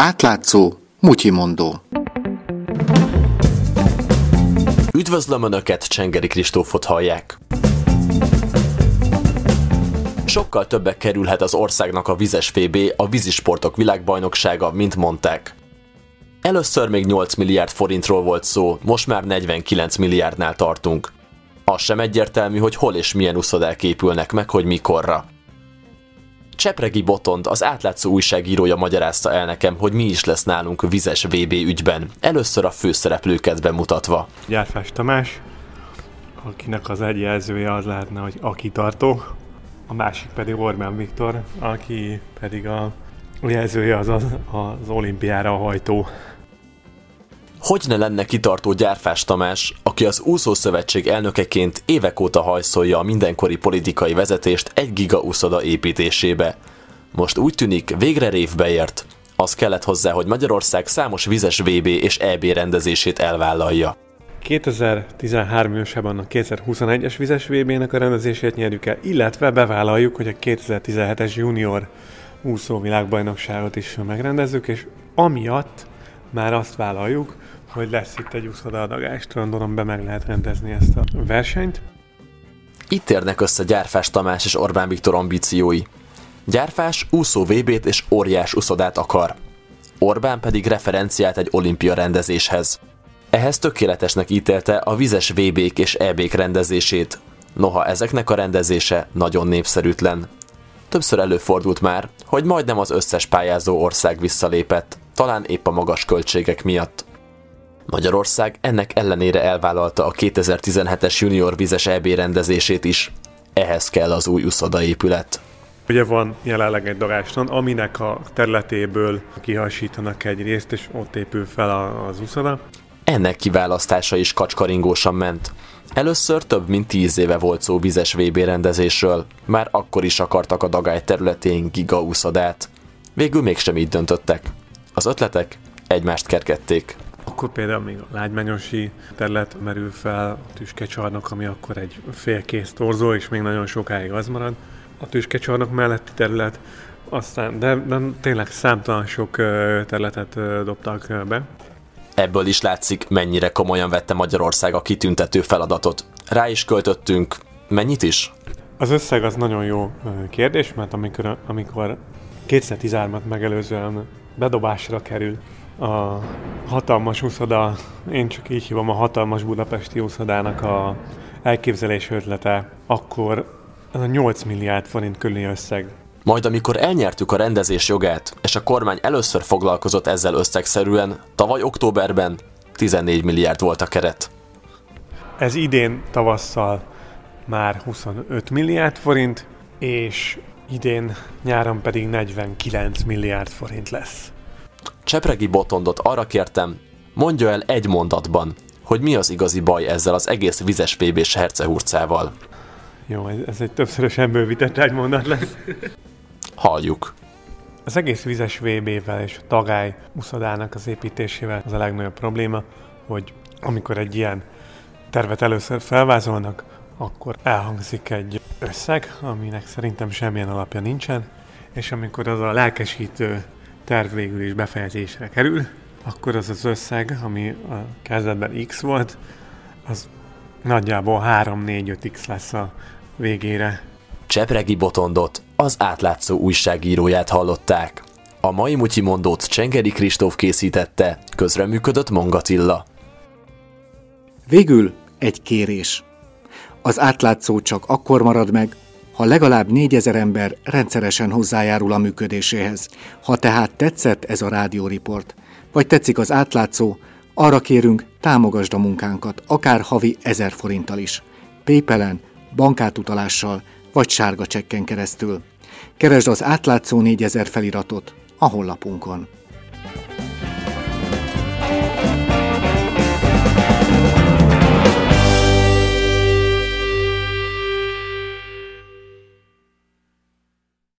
Átlátszó, mutyimondó. Üdvözlöm Önöket, Csengeri Kristófot hallják. Sokkal többek kerülhet az országnak a vizes FB, a vízisportok világbajnoksága, mint mondták. Először még 8 milliárd forintról volt szó, most már 49 milliárdnál tartunk. Az sem egyértelmű, hogy hol és milyen uszodák épülnek meg, hogy mikorra. Csepregi Botond, az átlátszó újságírója magyarázta el nekem, hogy mi is lesz nálunk vizes VB ügyben, először a főszereplőket bemutatva. Gyárfás Tamás, akinek az egy jelzője az lehetne, hogy a kitartó, a másik pedig Orbán Viktor, aki pedig a jelzője az az, az olimpiára hajtó. Hogy ne lenne kitartó Gyárfás Tamás, aki az úszószövetség elnökeként évek óta hajszolja a mindenkori politikai vezetést egy giga úszoda építésébe. Most úgy tűnik, végre révbe ért. Az kellett hozzá, hogy Magyarország számos vizes VB és EB rendezését elvállalja. 2013 júniusában a 2021-es vizes VB-nek a rendezését nyerjük el, illetve bevállaljuk, hogy a 2017-es junior úszó világbajnokságot is megrendezzük, és amiatt már azt vállaljuk, hogy lesz itt egy úszodaadagás, gondolom be meg lehet rendezni ezt a versenyt. Itt érnek össze Gyárfás Tamás és Orbán Viktor ambíciói. Gyárfás úszó VB-t és óriás úszodát akar. Orbán pedig referenciát egy olimpia rendezéshez. Ehhez tökéletesnek ítélte a vizes VB-k és EB-k rendezését. Noha ezeknek a rendezése nagyon népszerűtlen. Többször előfordult már, hogy majdnem az összes pályázó ország visszalépett, talán épp a magas költségek miatt. Magyarország ennek ellenére elvállalta a 2017-es junior vizes EB rendezését is. Ehhez kell az új épület. Ugye van jelenleg egy daráston, aminek a területéből kihasítanak egy részt, és ott épül fel az úszoda. Ennek kiválasztása is kacskaringósan ment. Először több mint tíz éve volt szó vizes VB rendezésről, már akkor is akartak a dagály területén giga úszodát. Végül mégsem így döntöttek. Az ötletek egymást kergették. Akkor például még a lágymányosi terület merül fel, a tüskecsarnok, ami akkor egy félkész torzó, és még nagyon sokáig az marad. A tüskecsarnok melletti terület, aztán, de, de tényleg számtalan sok területet dobtak be. Ebből is látszik, mennyire komolyan vette Magyarország a kitüntető feladatot. Rá is költöttünk. Mennyit is? Az összeg az nagyon jó kérdés, mert amikor, amikor 2013-at megelőzően bedobásra kerül a hatalmas úszoda, én csak így hívom a hatalmas budapesti úszodának a elképzelés ötlete, akkor ez a 8 milliárd forint körüli összeg. Majd amikor elnyertük a rendezés jogát, és a kormány először foglalkozott ezzel összegszerűen, tavaly októberben 14 milliárd volt a keret. Ez idén tavasszal már 25 milliárd forint, és idén nyáron pedig 49 milliárd forint lesz. Csepregi Botondot arra kértem, mondja el egy mondatban, hogy mi az igazi baj ezzel az egész vizes PB-s hercehurcával. Jó, ez, ez egy többszörösen bővített egy mondat lesz. Halljuk. Az egész vizes VB-vel és a tagály uszodának az építésével az a legnagyobb probléma, hogy amikor egy ilyen tervet először felvázolnak, akkor elhangzik egy összeg, aminek szerintem semmilyen alapja nincsen, és amikor az a lelkesítő terv végül is befejezésre kerül, akkor az az összeg, ami a kezdetben X volt, az nagyjából 3-4-5X lesz a végére. Csepregi Botondot, az átlátszó újságíróját hallották. A mai Mutyi mondót Csengeri Kristóf készítette, közreműködött Mongatilla. Végül egy kérés. Az átlátszó csak akkor marad meg, ha legalább négyezer ember rendszeresen hozzájárul a működéséhez. Ha tehát tetszett ez a rádióriport, vagy tetszik az átlátszó, arra kérünk, támogasd a munkánkat, akár havi ezer forinttal is. Paypalen, bankátutalással vagy sárga csekken keresztül. Keresd az átlátszó 4000 feliratot a honlapunkon.